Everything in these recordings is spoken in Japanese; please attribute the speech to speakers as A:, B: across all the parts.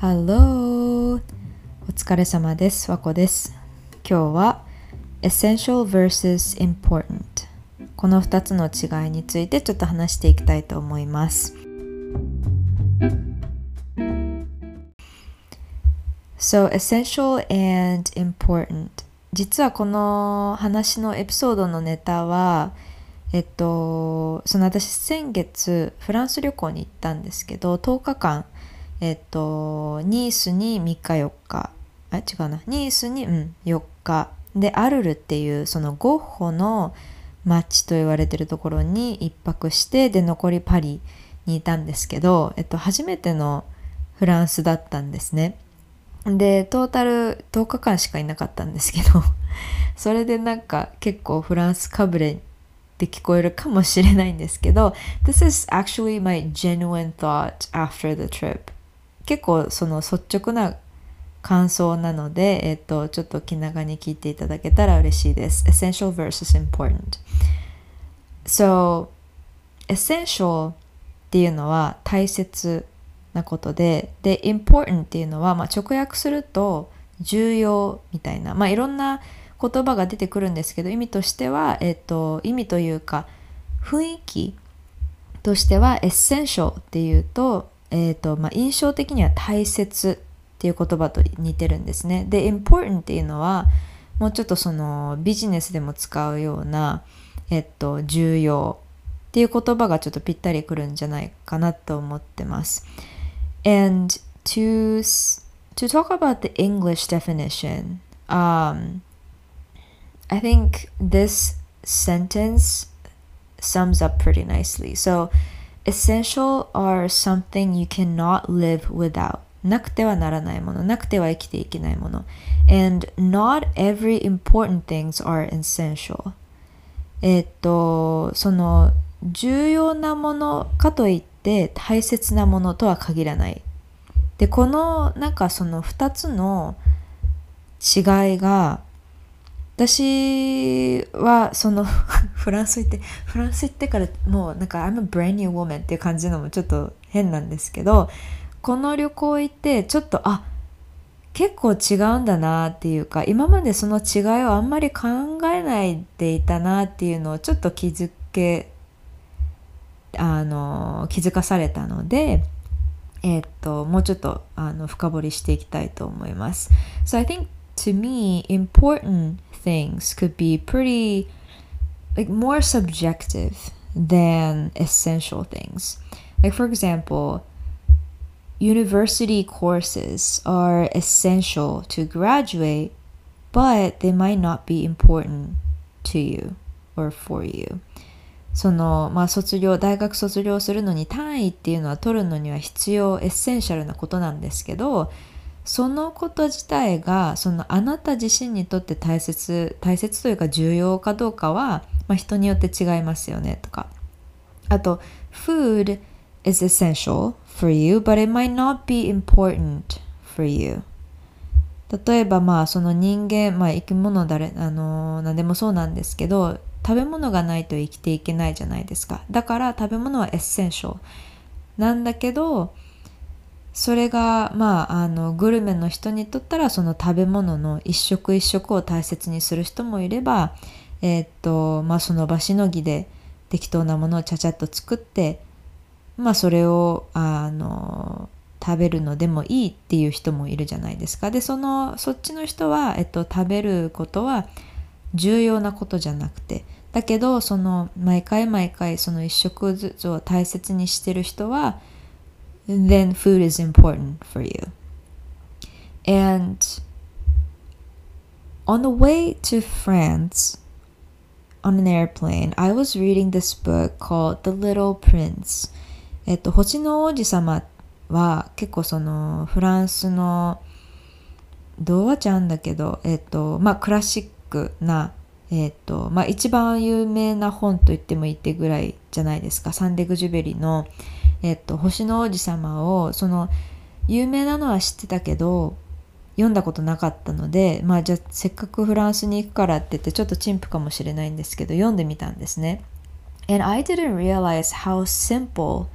A: Hello! お疲れ様です。わこです。今日は Essential vs Important この2つの違いについてちょっと話していきたいと思います。So, essential and important 実はこの話のエピソードのネタはえっと、その私先月フランス旅行に行ったんですけど10日間えっとニースに3日4日。あ違うな。ニースに、うん、4日。でアルルっていうそのゴッホの街と言われてるところに1泊してで残りパリにいたんですけど、えっと、初めてのフランスだったんですね。でトータル10日間しかいなかったんですけど それでなんか結構フランスかぶれって聞こえるかもしれないんですけど This is actually my genuine thought after the trip. 結構その率直な感想なので、えっと、ちょっと気長に聞いていただけたら嬉しいです。Essential versus important. So essential っていうのは大切なことでで important っていうのは、まあ、直訳すると重要みたいなまあいろんな言葉が出てくるんですけど意味としては、えっと、意味というか雰囲気としては essential っていうと,、えっとまあ、印象的には大切っていう言葉と似てるんですね。で important っていうのはもうちょっとそのビジネスでも使うような、えっと、重要っていう言葉がちょっとぴったりくるんじゃないかなと思ってます。And to, to talk about the English definition, um, I think this sentence sums up pretty nicely. So, essential are something you cannot live without. なくてはならないもの、なくては生きていけないもの。And not every important things are essential. えっと、その重要なものかといって大切なものとは限らない。で、このなんかその2つの違いが私はその フランス行ってフランス行ってからもうなんか I'm a brand new woman っていう感じのもちょっと変なんですけどこの旅行行ってちょっとあ結構違うんだなっていうか今までその違いをあんまり考えないでいたなっていうのをちょっと気づけあの気づかされたのでえっともうちょっとあの深掘りしていきたいと思います。So I think to me important things could be pretty like more subjective than essential things. Like for example, university courses are essential to graduate, but they might not be important to you or for you. そのまあ卒業大学卒業するのに単位っていうのは取るのには必要 essential なことなんですけどそのこと自体がそのあなた自身にとって大切大切というか重要かどうかは、まあ、人によって違いますよねとか。あと food is essential for you but it might not be important for you. 例えばまあその人間、まあ、生き物誰あの何でもそうなんですけど食べ物がないと生きていけないじゃないですか。だから食べ物は essential なんだけどそれがまああのグルメの人にとったらその食べ物の一食一食を大切にする人もいればえー、っとまあその場しのぎで適当なものをちゃちゃっと作ってまあそれをあの食べるのでもいいっていう人もいるじゃないですか。でそのそっちの人は、えっと、食べることは重要なことじゃなくてだけどその毎回毎回その一食ずつを大切にしてる人は then food is important for you. And on the way to France on an airplane, I was reading this book called The Little Prince. えっと、星の王子様は結構そのフランスの童話ちゃんだけど、えっと、まあクラシックなえーとまあ、一番有名な本と言ってもいいってぐらいじゃないですかサンデグジュベリの、えーと「星の王子様を」その有名なのは知ってたけど読んだことなかったのでまあじゃあせっかくフランスに行くからって言ってちょっと陳腐かもしれないんですけど読んでみたんですね。And I didn't realize how simple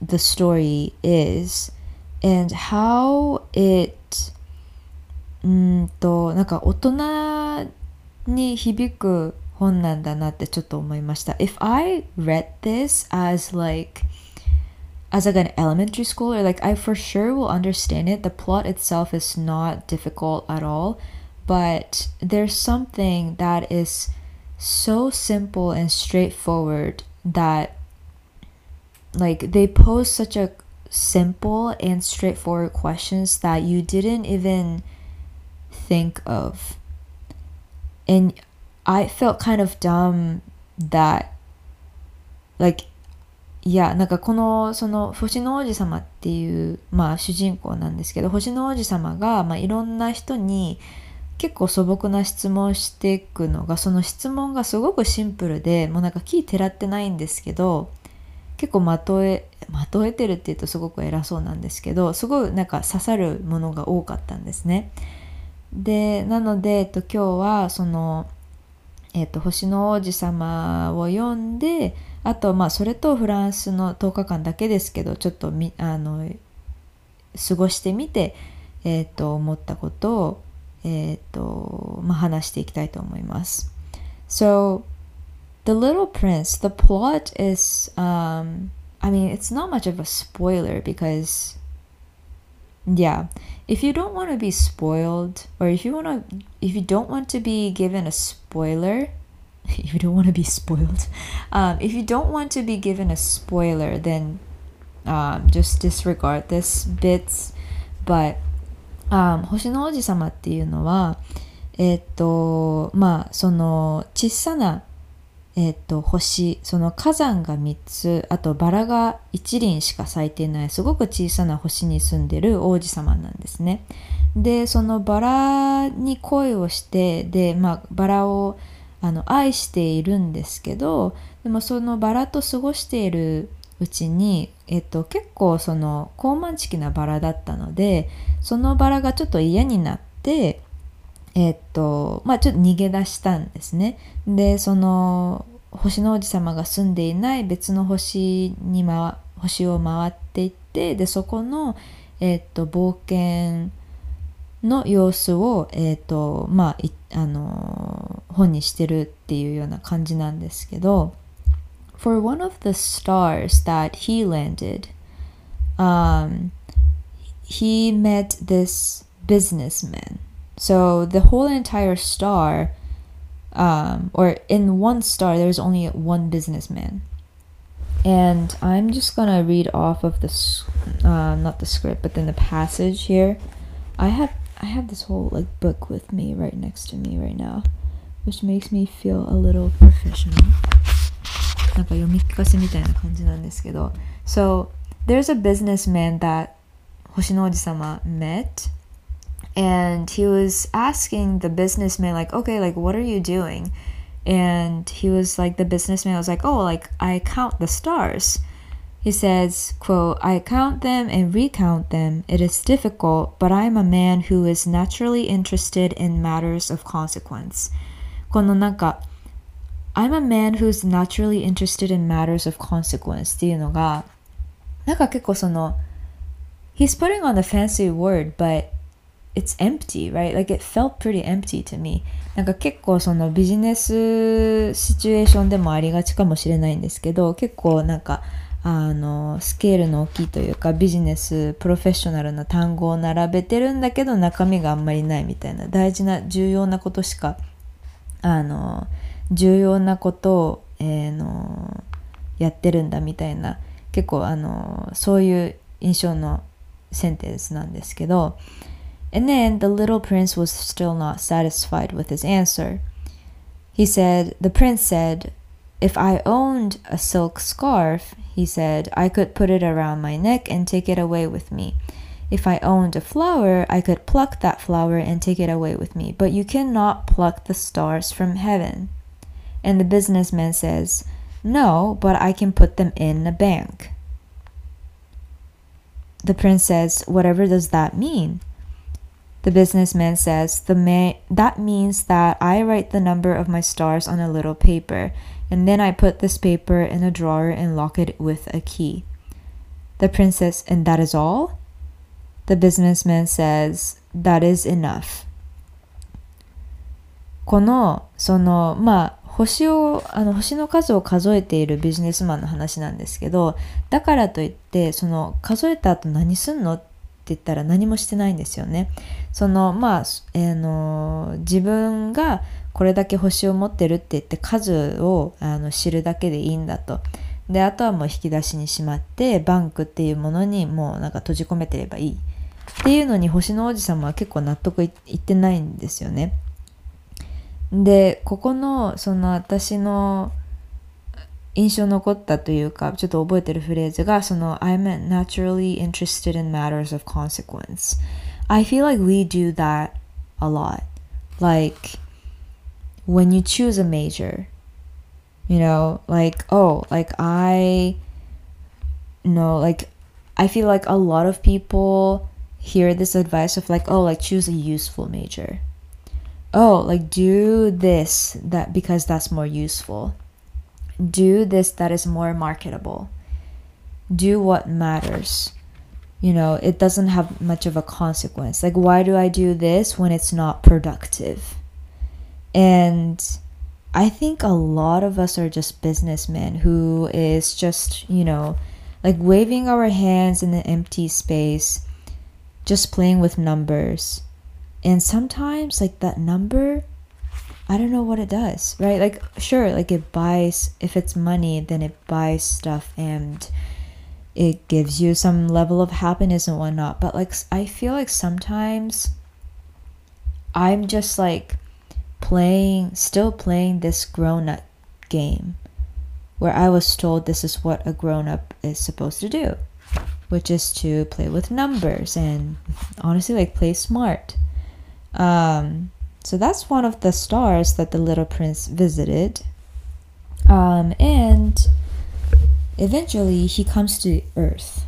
A: the story is and how it うんとなんか大人に響く本なんだなってちょっと思いました。If I read this as like as like an elementary school or like I for sure will understand it. The plot itself is not difficult at all, but there's something that is so simple and straightforward that like they pose such a simple and straightforward questions that you didn't even think of. And I felt kind of dumb that like いやなんかこのその星の王子様っていう、まあ、主人公なんですけど星の王子様が、まあ、いろんな人に結構素朴な質問をしていくのがその質問がすごくシンプルでもうなんか木てらってないんですけど結構まとえまとえてるって言うとすごく偉そうなんですけどすごいなんか刺さるものが多かったんですね。でなので、えっと、今日はその、えっと、星の王子様を読んであとまあそれとフランスの10日間だけですけどちょっとみあの過ごしてみて、えー、と思ったことを、えーとまあ、話していきたいと思います。So, The Little Prince, the plot is, um, I mean, it's not much of a spoiler because, yeah, if you don't want to be spoiled, or if you want to, if you don't want to be given a spoiler, if you don't want to be spoiled, um, if you don't want to be given a spoiler, then um, just disregard this bits. But um, 星の王子様っていうのは、えっ、ー、と、まあ、その小さな、 えっ、ー、と、星、その火山が3つ、あとバラが1輪しか咲いてない、すごく小さな星に住んでる王子様なんですね。で、そのバラに恋をして、で、まあ、バラをあの愛しているんですけどでもそのバラと過ごしているうちに、えっと、結構その高慢チキなバラだったのでそのバラがちょっと嫌になってえっとまあちょっと逃げ出したんですね。でその星の王子様が住んでいない別の星に、ま、星を回っていってでそこの、えっと、冒険の様子を、えーとまあ、あの本にしてるっていうような感じなんですけど For one of the stars that he landed um, he met this businessman so the whole entire star um, or in one star there's only one businessman and I'm just gonna read off of the uh, not the script but then the passage here I have I have this whole like book with me right next to me right now, which makes me feel a little professional. なんか読み聞かせみたいな感じなんですけど。So, there's a businessman that 星の王子様 met and he was asking the businessman like okay like what are you doing and he was like the businessman was like oh like i count the stars he says, quote, I count them and recount them. It is difficult, but I am a man who is naturally interested in matters of consequence. このなんか、I'm a man who's naturally interested in matters of consequence っていうのが、なんか結構その、he's putting on a fancy word, but it's empty, right? Like it felt pretty empty to me. なんか結構そのビジネスシチュエーションでもありがちかもしれないんですけど、結構なんか、あのスケールの大きいというかビジネスプロフェッショナルな単語を並べてるんだけど中身があんまりないみたいな大事な重要なことしかあの重要なことを、えー、のやってるんだみたいな結構あのそういう印象のセンテンスなんですけど And then the little prince was still not satisfied with his answer. He said, The prince said, If I owned a silk scarf, he said, I could put it around my neck and take it away with me. If I owned a flower, I could pluck that flower and take it away with me. But you cannot pluck the stars from heaven. And the businessman says, No, but I can put them in a bank. The prince says, Whatever does that mean? The businessman says, the ma- That means that I write the number of my stars on a little paper and then I put this paper in a drawer and lock it with a key. The princess, and that is all? The businessman says, That is enough. この、その、まあ、星を、あの、星の数を数えているビジネスマンの話なんですけど、だからといって、その、数えた後何すんの って言ったら何もしてないんですよね。その、まあ、えー、の、自分がこれだけ星を持ってるって言って数をあの知るだけでいいんだと。であとはもう引き出しにしまってバンクっていうものにもうなんか閉じ込めてればいいっていうのに星の王子様は結構納得いってないんですよね。でここのその私の印象残ったというかちょっと覚えてるフレーズがその I'm naturally interested in matters of consequence I feel like we do that a lot like when you choose a major you know like oh like i know like i feel like a lot of people hear this advice of like oh like choose a useful major oh like do this that because that's more useful do this that is more marketable. Do what matters. You know it doesn't have much of a consequence. Like why do i do this when it's not productive? And I think a lot of us are just businessmen who is just, you know, like waving our hands in an empty space, just playing with numbers. And sometimes, like that number, I don't know what it does, right? Like, sure, like it buys, if it's money, then it buys stuff and it gives you some level of happiness and whatnot. But like, I feel like sometimes I'm just like, playing, still playing this grown up game where I was told this is what a grown up is supposed to do, which is to play with numbers and honestly, like play smart. Um, so that's one of the stars that the little prince visited. Um, and eventually he comes to Earth.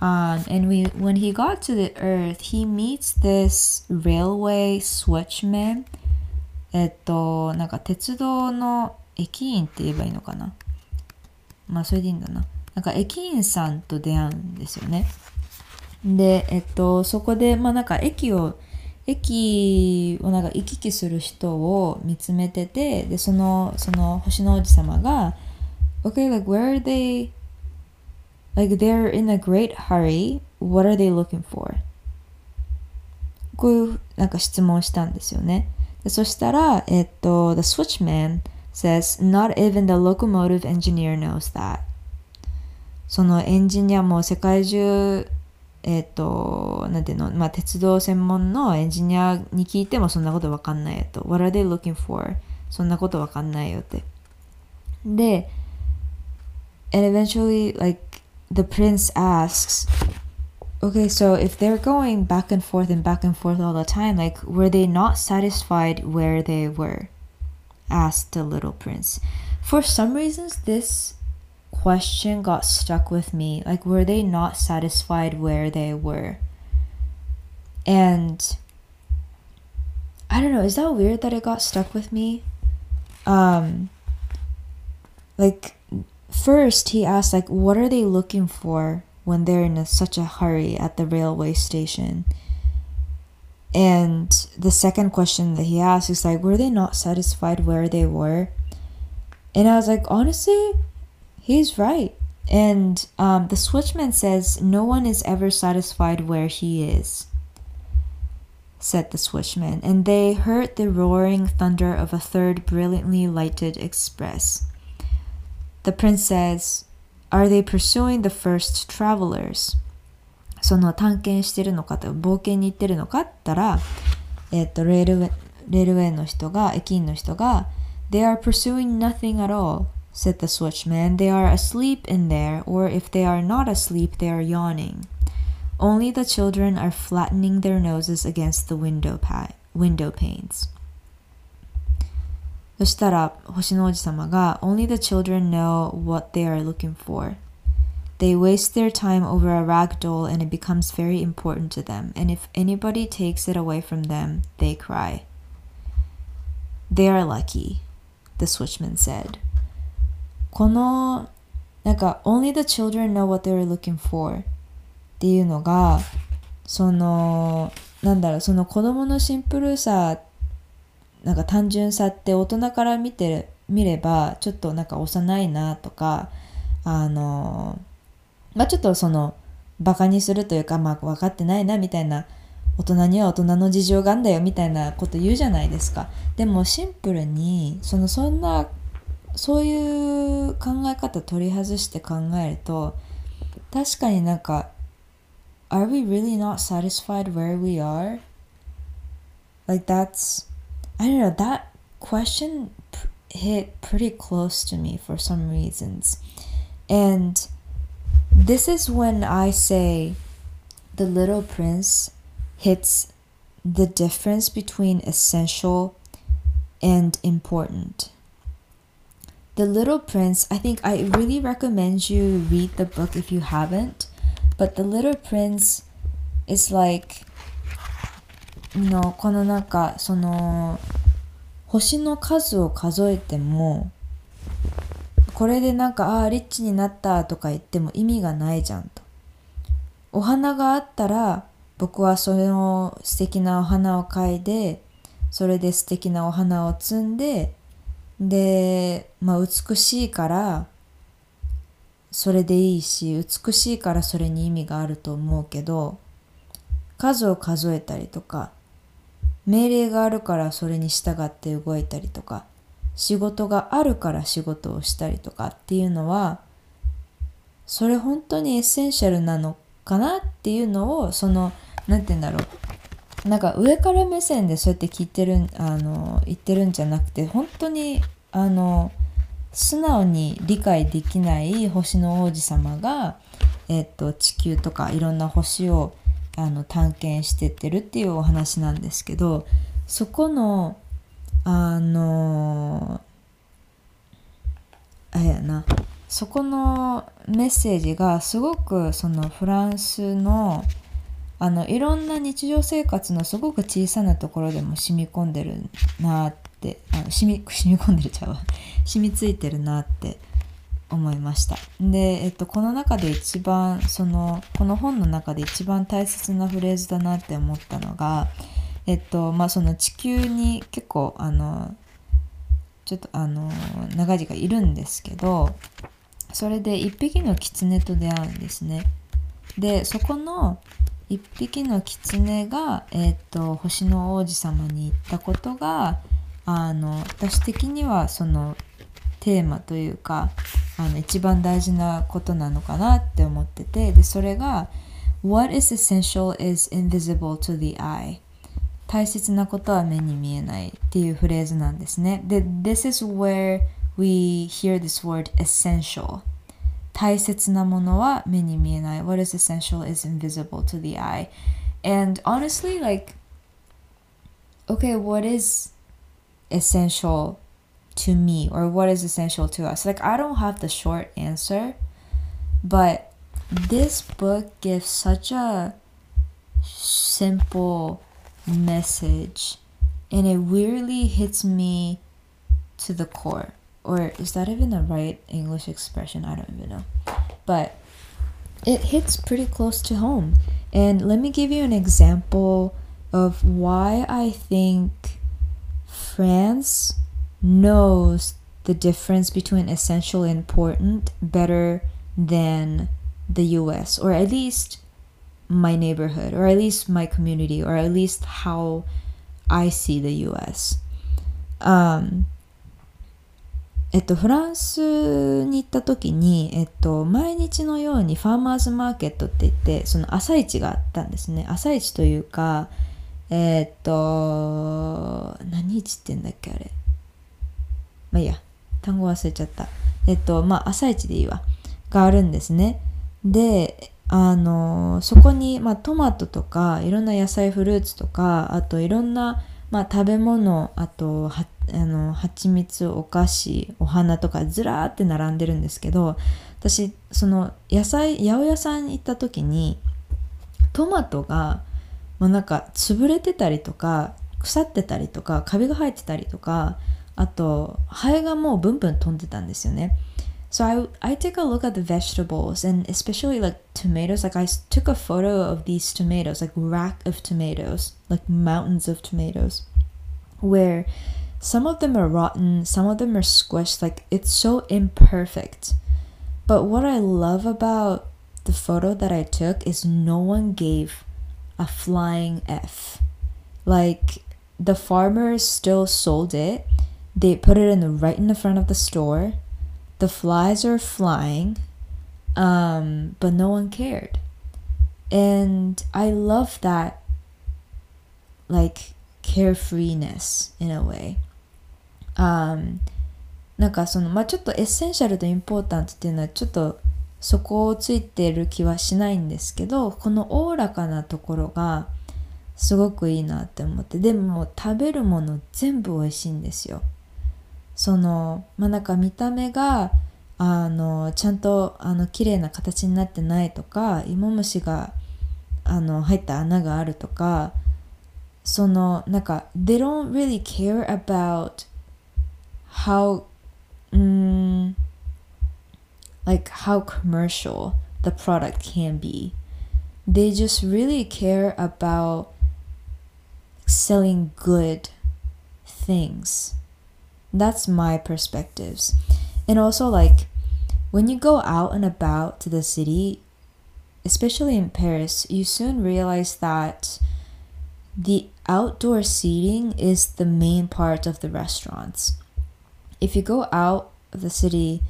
A: Um, and we, when he got to the Earth, he meets this railway switchman えっと、なんか鉄道の駅員って言えばいいのかな。まあそれでいいんだな。なんか駅員さんと出会うんですよね。で、えっと、そこで、まあなんか駅を、 駅をなんか行き来する人を見つめてて、で、その、その星の王子様が、Okay, like where are they? Like they're in a great hurry. What are they looking for? こういうなんか質問をしたんですよね。そしたら、えっと、The switchman says, not even the locomotive engineer knows that. そのエンジニアも世界中、えっと、なんていうの、まあ、鉄道専門のエンジニアに聞いてもそんなことわかんないよと。What are they looking for? そんなことわかんないよって。で、and eventually, like, the prince asks, Okay, so if they're going back and forth and back and forth all the time, like, were they not satisfied where they were? asked the little prince. For some reasons, this question got stuck with me. Like, were they not satisfied where they were? And I don't know, is that weird that it got stuck with me? Um, like, first he asked, like, what are they looking for? when they're in a, such a hurry at the railway station. And the second question that he asked is like, were they not satisfied where they were? And I was like, honestly, he's right. And um, the switchman says, no one is ever satisfied where he is, said the switchman. And they heard the roaring thunder of a third brilliantly lighted express. The prince says, Are they pursuing the first travelers? その探検してるのかと冒険に行ってるのかって言ったら、えっと、レールウェイレールウェイの人が、駅員の人が、They are pursuing nothing at all, said the switchman. They are asleep in there, or if they are not asleep, they are yawning. Only the children are flattening their noses against the window, pa- window panes. そしたら星の王子様が Only the children know what they are looking for. They waste their time over a rag doll and it becomes very important to them. And if anybody takes it away from them, they cry. They are lucky, the switchman said. この、なんか、only the children know what they are looking for っていうのが、そのなんだろうその子供のシンプルさなんか単純さって大人から見てみればちょっとなんか幼いなとかあのまあちょっとそのバカにするというかまあ分かってないなみたいな大人には大人の事情があんだよみたいなこと言うじゃないですか。でもシンプルにそのそんなそういう考え方取り外して考えると確かになんか Are we really not satisfied where we are? Like that's I don't know that question hit pretty close to me for some reasons and this is when I say the little prince hits the difference between essential and important. The Little Prince, I think I really recommend you read the book if you haven't. But The Little Prince is like, you know, このなんか、その、星の数を数えても、これでなんか、ああ、リッチになったとか言っても意味がないじゃんと。お花があったら、僕はその素敵なお花を嗅いで、それで素敵なお花を摘んで、で、まあ、美しいからそれでいいし美しいからそれに意味があると思うけど数を数えたりとか命令があるからそれに従って動いたりとか仕事があるから仕事をしたりとかっていうのはそれ本当に essential なのかなっていうのをその何て言うんだろう。なんか上から目線でそうやって聞いてるあの言ってるんじゃなくて本当にあの素直に理解できない星の王子様が、えっと、地球とかいろんな星をあの探検してってるっていうお話なんですけどそこのあのあれやなそこのメッセージがすごくそのフランスのあのいろんな日常生活のすごく小さなところでも染み込んでるなってあの染み 染み込んでるちゃうわ。染みついてるなって思いました。で、えっと、この中で一番そのこの本の中で一番大切なフレーズだなって思ったのがえっとまあその地球に結構あのちょっとあの長い時間いるんですけどそれで一匹の狐と出会うんですね。でそこの一匹の狐が、えーと、星の王子様に言ったことがあの私的にはそのテーマというかあの一番大事なことなのかなって思っててでそれが What is essential is invisible to the eye? 大切なことは目に見えないっていうフレーズなんですね。で This is where we hear this word essential. 大切なものは目に見えない。What is essential is invisible to the eye. And honestly, like, okay, what is essential to me or what is essential to us? Like, I don't have the short answer, but this book gives such a simple message and it weirdly hits me to the core or is that even the right English expression? I don't even know. But it hits pretty close to home. And let me give you an example of why I think France knows the difference between essential and important better than the US, or at least my neighborhood, or at least my community, or at least how I see the US. Um, えっと、フランスに行った時に、えっと、毎日のようにファーマーズマーケットって言ってその朝市があったんですね。朝市というかえっと何市って言うんだっけあれ。まあいいや。単語忘れちゃった。えっとまあ朝市でいいわ。があるんですね。であのそこに、まあ、トマトとかいろんな野菜フルーツとかあといろんな、まあ、食べ物あとはあの蜂蜜お菓子お花とかずらーって並んでるんですけど私その野菜八百屋さんに行った時にトマトがもうなんか潰れてたりとか腐ってたりとかカビが生えてたりとかあとハエがもうブンブン飛んでたんですよね So I, I take a look at the vegetables and especially like tomatoes. Like I took a photo of these tomatoes, like rack of tomatoes, like mountains of tomatoes, where some of them are rotten, some of them are squished. Like it's so imperfect. But what I love about the photo that I took is no one gave a flying F. Like the farmers still sold it. They put it in the right in the front of the store. The flies are flying, um, but no one cared. And I love that like carefreeness in a way. Um, なんかそのまあちょっと essential と important っていうのはちょっとそこをついてる気はしないんですけどこのおおらかなところがすごくいいなって思ってでも食べるもの全部美味しいんですよ。そのまあなんか見た目があのちゃんとあの綺麗な形になってないとか芋虫があの入った穴があるとかそのなんか they don't really care about how mm, like how commercial the product can be. They just really care about selling good things. That's my perspectives. And also like when you go out and about to the city, especially in Paris, you soon realize that the outdoor seating is the main part of the restaurants. If you go out of the city,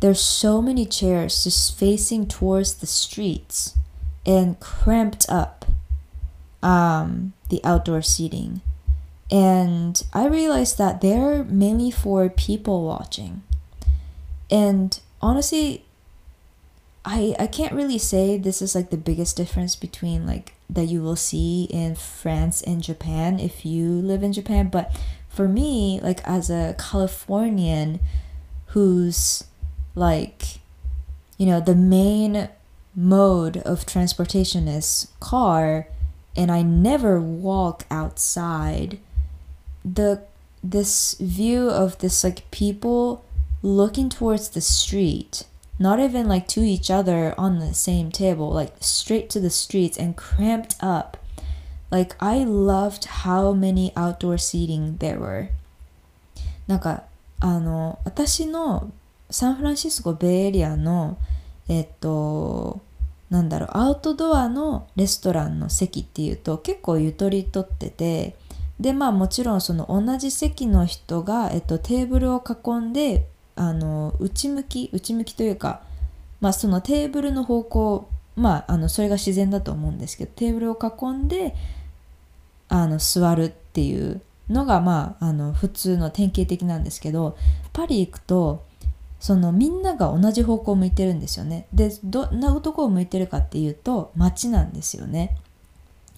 A: there's so many chairs just facing towards the streets and cramped up um, the outdoor seating. And I realized that they're mainly for people watching. And honestly, I I can't really say this is like the biggest difference between like that you will see in France and Japan if you live in Japan, but for me, like as a Californian who's like you know, the main mode of transportation is car and I never walk outside, the this view of this like people looking towards the street, not even like to each other on the same table, like straight to the streets and cramped up. Like I loved how many outdoor seating there were. なんかあの私のサンフランシスコベイエリアのえっとなんだろうアウトドアのレストランの席っていうと結構ゆとりとっててでまあもちろんその同じ席の人が、えっと、テーブルを囲んであの内向き内向きというか、まあ、そのテーブルの方向まああのそれが自然だと思うんですけどテーブルを囲んであの座るっていうのがまああの普通の典型的なんですけどパリ行くとそのみんなが同じ方向を向いてるんですよね。でどんなとこを向いてるかっていうと街なんですよね。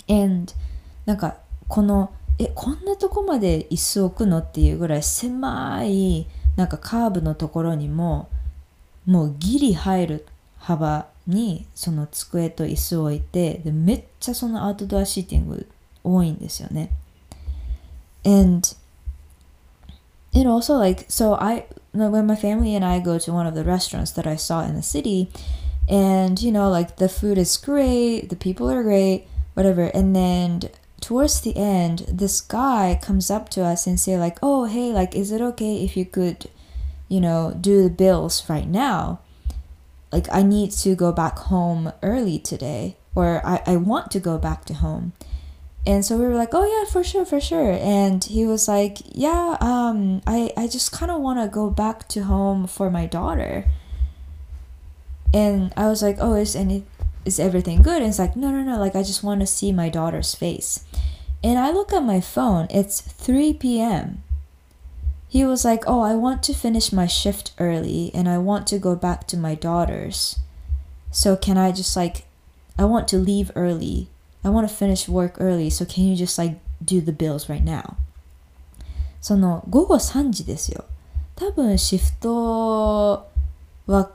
A: And なんかこのえこんなとこまで椅子置くのっていうぐらい狭いなんかカーブのところにももうギリ入る幅にその机と椅子を置いてでめっちゃそのアウトドアシーティング多いんですよね。And it also like so I when my family and I go to one of the restaurants that I saw in the city and you know like the food is great, the people are great, whatever and then towards the end this guy comes up to us and say like oh hey like is it okay if you could you know do the bills right now like i need to go back home early today or i, I want to go back to home and so we were like oh yeah for sure for sure and he was like yeah um i i just kind of want to go back to home for my daughter and i was like oh is any is everything good? And it's like, no, no, no, like I just want to see my daughter's face. And I look at my phone, it's 3 p.m. He was like, oh, I want to finish my shift early and I want to go back to my daughter's. So can I just like, I want to leave early. I want to finish work early. So can you just like do the bills right now? その午後3時ですよ。多分シフトは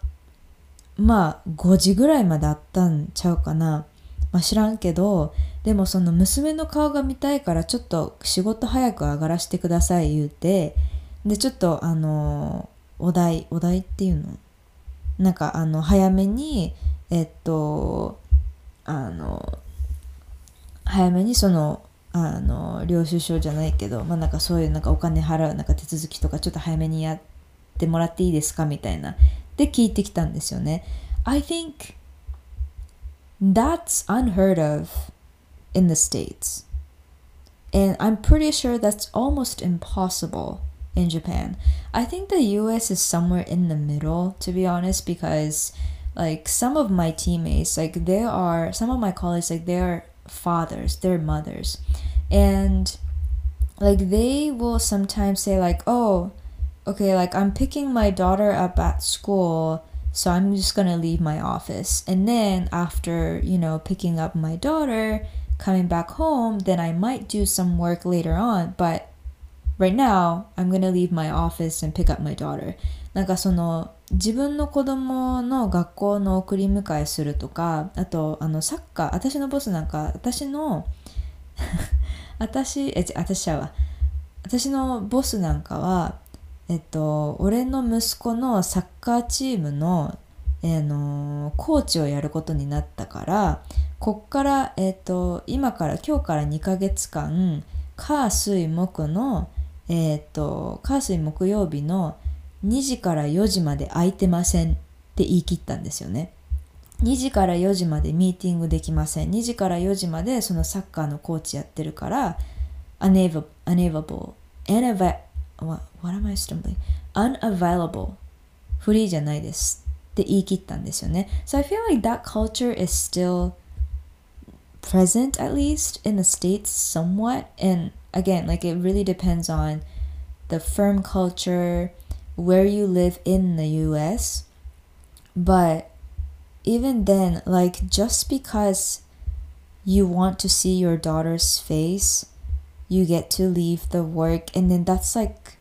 A: まあ5時ぐらいまであったんちゃうかな、まあ、知らんけどでもその娘の顔が見たいからちょっと仕事早く上がらせてください言うてでちょっとあのお題お題っていうの？なんかあの早めにえっとあの早めにそのあの領収書じゃないけど、まあ、なんかそういうなんかお金払うなんか手続きとかちょっと早めにやってもらっていいですかみたいなで聞いてきたんですよね I think that's unheard of in the States and I'm pretty sure that's almost impossible in Japan I think the US is somewhere in the middle to be honest because like some of my teammates like there are some of my colleagues like they're fathers they're mothers. And like they will sometimes say like oh okay like i'm picking my daughter up at school so i'm just gonna leave my office. And then after you know picking up my daughter coming back home then i might do some work later on but right now i'm gonna leave my office and pick up my daughter なんかその自分の子供の学校の送り迎えするとかあとあのサッカー私のボスなんか私の 私え私は私のボスなんかはえっと俺の息子のサッカーチームのえー、のコーチをやることになったからこっから、えっと今から今日から2ヶ月間火水木のえっと火水木曜日の2時から4時まで空いてませんって言い切ったんですよね。2時から4時までミーティングできません。2時から4時までそのサッカーのコーチやってるから、unavailable, unavailable, what, what am I stumbling? unavailable, フリーじゃないですって言い切ったんですよね。So I feel like that culture is still present at least in the States somewhat. And again, like it really depends on the firm culture, where you live in the US. But even then, like just because you want to see your daughter's face, you get to leave the work, and then that's like,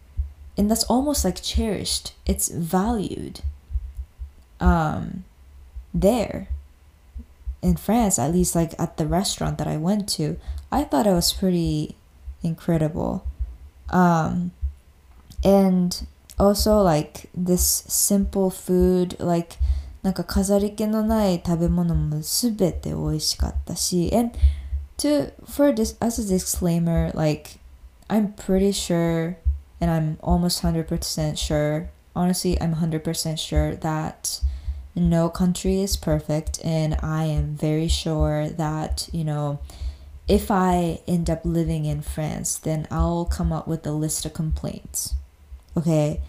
A: and that's almost like cherished. It's valued. Um, there in France, at least like at the restaurant that I went to, I thought it was pretty incredible. Um, and also like this simple food like なんか飾り気のない食べ物もすべて美味しかったし and to for this as a disclaimer like I'm pretty sure and I'm almost 100% sure honestly I'm 100% sure that no country is perfect and I am very sure that you know if I end up living in France then I'll come up with a list of complaints okay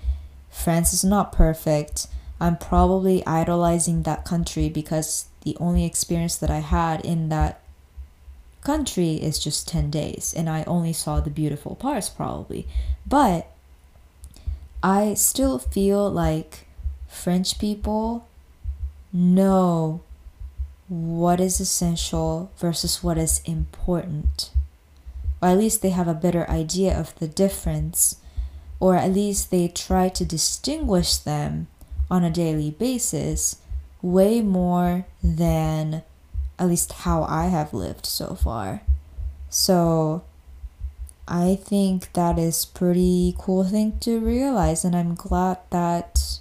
A: France is not perfect. I'm probably idolizing that country because the only experience that I had in that country is just 10 days and I only saw the beautiful parts probably. But I still feel like French people know what is essential versus what is important. Or at least they have a better idea of the difference or at least they try to distinguish them on a daily basis way more than at least how I have lived so far. So I think that is pretty cool thing to realize and I'm glad that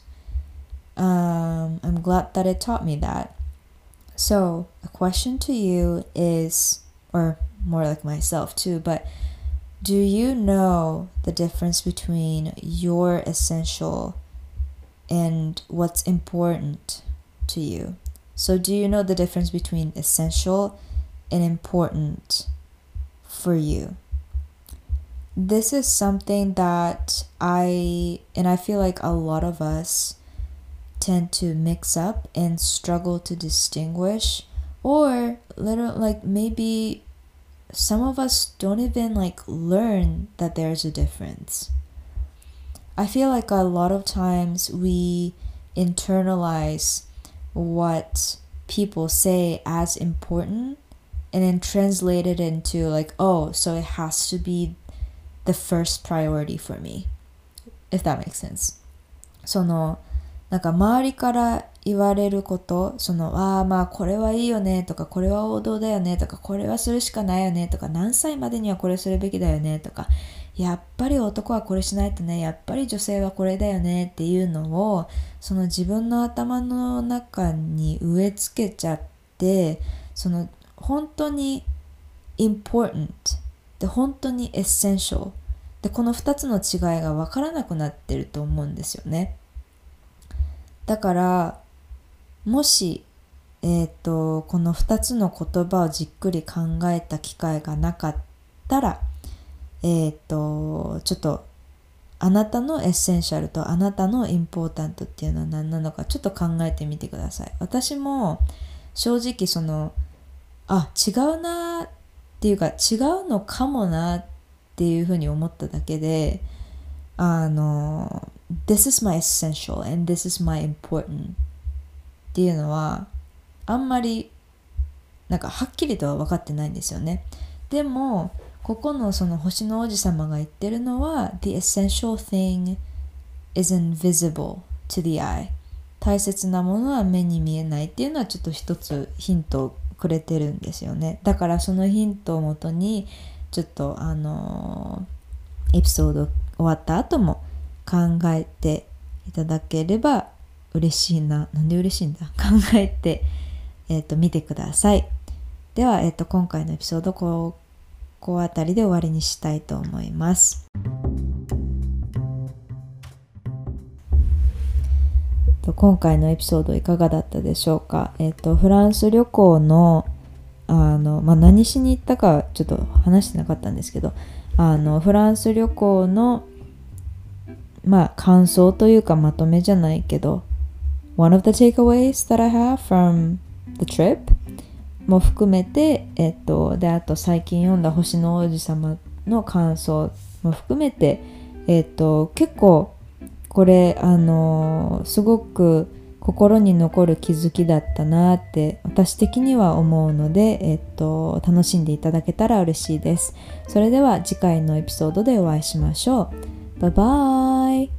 A: um, I'm glad that it taught me that. So, a question to you is or more like myself too, but do you know the difference between your essential and what's important to you? So, do you know the difference between essential and important for you? This is something that I, and I feel like a lot of us tend to mix up and struggle to distinguish, or little like maybe some of us don't even like learn that there's a difference. I feel like a lot of times we internalize what people say as important and then translate it into like, oh, so it has to be the first priority for me. If that makes sense. そのなんか周りから 言われること、その、ああまあこれはいいよねとか、これは王道だよねとか、これはするしかないよねとか、何歳までにはこれするべきだよねとか、やっぱり男はこれしないとねやっぱり女性はこれだよねっていうのをその自分の頭の中に植え付けちゃってその本当に important で本当に essential でこの2つの違いが分からなくなってると思うんですよね。だからもしえーと、この2つの言葉をじっくり考えた機会がなかったら、えっ、ー、とちょっとあなたの essential とあなたの important っていうのは何なのかちょっと考えてみてください。私も正直そのあ違うなっていうか違うのかもなっていうふうに思っただけであの This is my essential and this is my important っていうのはあんまりなんかはっきりとは分かってないんですよね。でもここのその星の王子様が言ってるのは The essential thing is invisible to the eye 大切なものは目に見えないっていうのはちょっと一つヒントをくれてるんですよね。だからそのヒントをもとにちょっとあのエピソード終わった後も考えていただければ嬉しいななんで嬉しいんだ？考えてえっ、ー、と、見てください。では、えっ、ー、と、今回のエピソード、ここあたりで終わりにしたいと思います。今回のエピソードいかがだったでしょうか？えっ、ー、と、フランス旅行の、あの、まあ、何しに行ったかちょっと話してなかったんですけど、あの、フランス旅行の、まあ、感想というかまとめじゃないけど、One of the takeaways that I have from The Trip も含めて、えっと、で、あと最近読んだ星の王子様の感想も含めて、えっと、結構これ、あのすごく心に残る気づきだったなって私的には思うので、えっと、楽しんでいただけたら嬉しいです。それでは次回のエピソードでお会いしましょう。バイバーイ